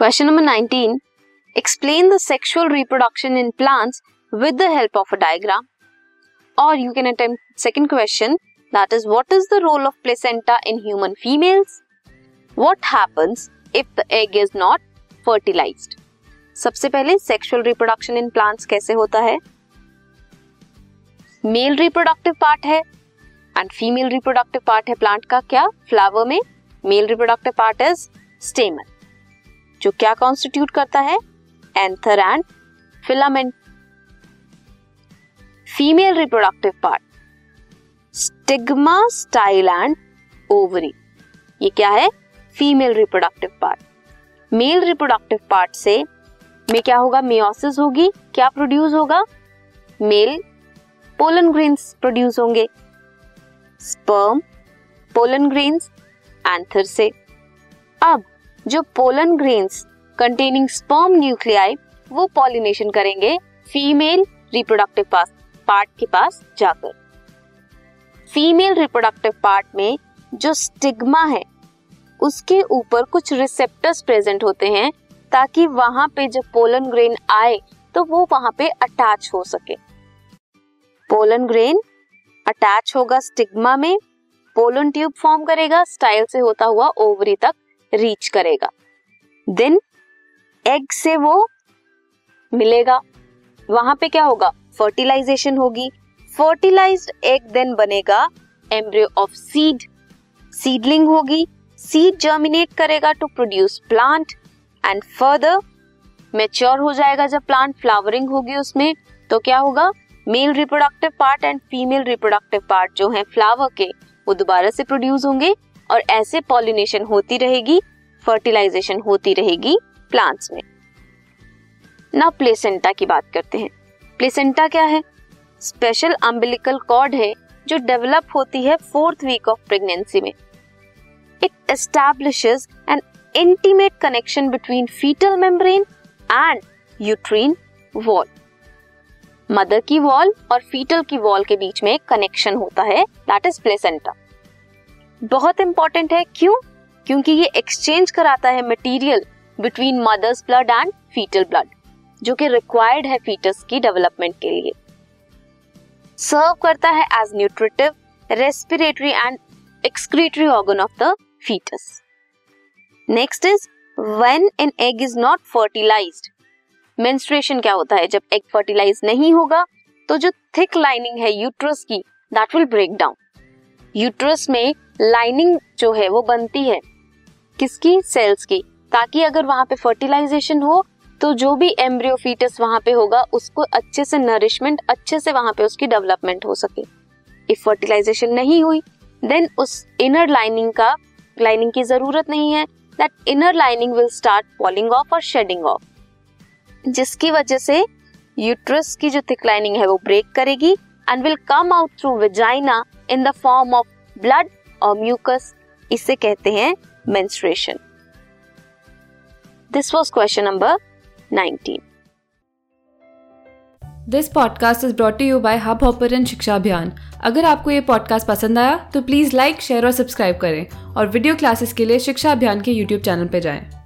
Question number 19 explain the sexual reproduction in plants with the help of a diagram और you can attempt second question that is what is the role of placenta in human females what happens if the egg is not fertilised सबसे पहले sexual reproduction in plants कैसे होता है? Male reproductive part है. And female reproductive part है plant का क्या? Flower में. Male reproductive part is stamen जो क्या कॉन्स्टिट्यूट करता है? Anther and filament female reproductive part stigma style and ovary ये क्या है? Female reproductive part male reproductive part से में क्या होगा? मियोसिस होगी। क्या प्रोड्यूस होगा? मेल पोलन ग्रेन्स प्रोड्यूस होंगे। स्पर्म पोलन ग्रेन्स एंथर से। अब जो pollen grains containing sperm nuclei वो पॉलिनेशन करेंगे फीमेल रिप्रोडक्टिव पार्ट के पास जाकर। फीमेल रिप्रोडक्टिव पार्ट में जो स्टिग्मा है, उसके ऊपर कुछ रिसेप्टर्स प्रेजेंट होते हैं ताकि वहाँ पे जब पोलन ग्रेन आए तो वो वहाँ पे अटैच हो सके। पोलन ग्रेन अटैच होगा स्टिग्मा में, पोलन ट्यूब फॉर्म करेगा, स्टाइल से होता हुआ ओवरी तक। रीच करेगा। देन एग से वो मिलेगा। वहाँ पे क्या होगा? फर्टिलाइजेशन होगी। फर्टिलाइज्ड एग देन बनेगा एम्ब्रियो ऑफ़ सीड सीडलिंग होगी। सीड जर्मिनेट करेगा to produce plant and further mature हो जाएगा जब प्लांट फ्लावरिंग होगी उसमें। तो क्या होगा? Male reproductive part and female reproductive part जो है फ्लावर के, वो दोबारा से प्रोड्यूस होंगे। और ऐसे पॉलिनेशन होती रहेगी फर्टिलाइजेशन होती रहेगी प्लांट्स में। ना प्लेसेंटा की बात करते हैं। प्लेसेंटा क्या है? स्पेशल अम्बिलिकल कॉर्ड है, जो डेवलप होती है फोर्थ वीक ऑफ़ प्रेगनेंसी में। It establishes an intimate connection between foetal membrane and uterine wall mother की वॉल और फीटल की वॉल के बीच में कनेक्शन होता है दैट इज़ प्लेसेंटा बहुत इंपॉर्टेंट है। क्यों? क्योंकि ये एक्सचेंज कराता है material between mother's blood and foetal blood जो कि रिक्वायर्ड है फीटस की डेवलपमेंट के लिए। सर्व करता है as nutritive respiratory and excretory organ of the foetus next is when an egg is not fertilised menstruation क्या होता है? जब एग फर्टिलाइज नहीं होगा तो जो थिक लाइनिंग है यूट्रस की that will break down uterus में लाइनिंग जो है वो बनती है किसकी? सेल्स की। ताकि अगर वहाँ पे फर्टिलाइजेशन हो तो जो भी एम्ब्रियो फीटस वहाँ पे होगा, उसको अच्छे से नरिशमेंट अच्छे से वहाँ पे उसकी डेवलपमेंट हो सके। इफ़ फर्टिलाइजेशन नहीं हुई देन उस इनर लाइनिंग का लाइनिंग की ज़रूरत नहीं है। That inner lining will start falling off और शेडिंग ऑफ़ जिसकी वजह से यूट्रस की जो थिक लाइनिंग है वो ब्रेक करेगी and will come out through vagina in the form of blood और म्यूकस इसे कहते हैं menstruation this was question number 19 this podcast is brought you by Hubhopper Shiksha Abhiyan अगर आपको ये पॉडकास्ट पसंद आया तो प्लीज़ लाइक शेयर और सब्सक्राइब करें और वीडियो क्लासेस के लिए शिक्षा अभियान के यूट्यूब चैनल पर जाएँ।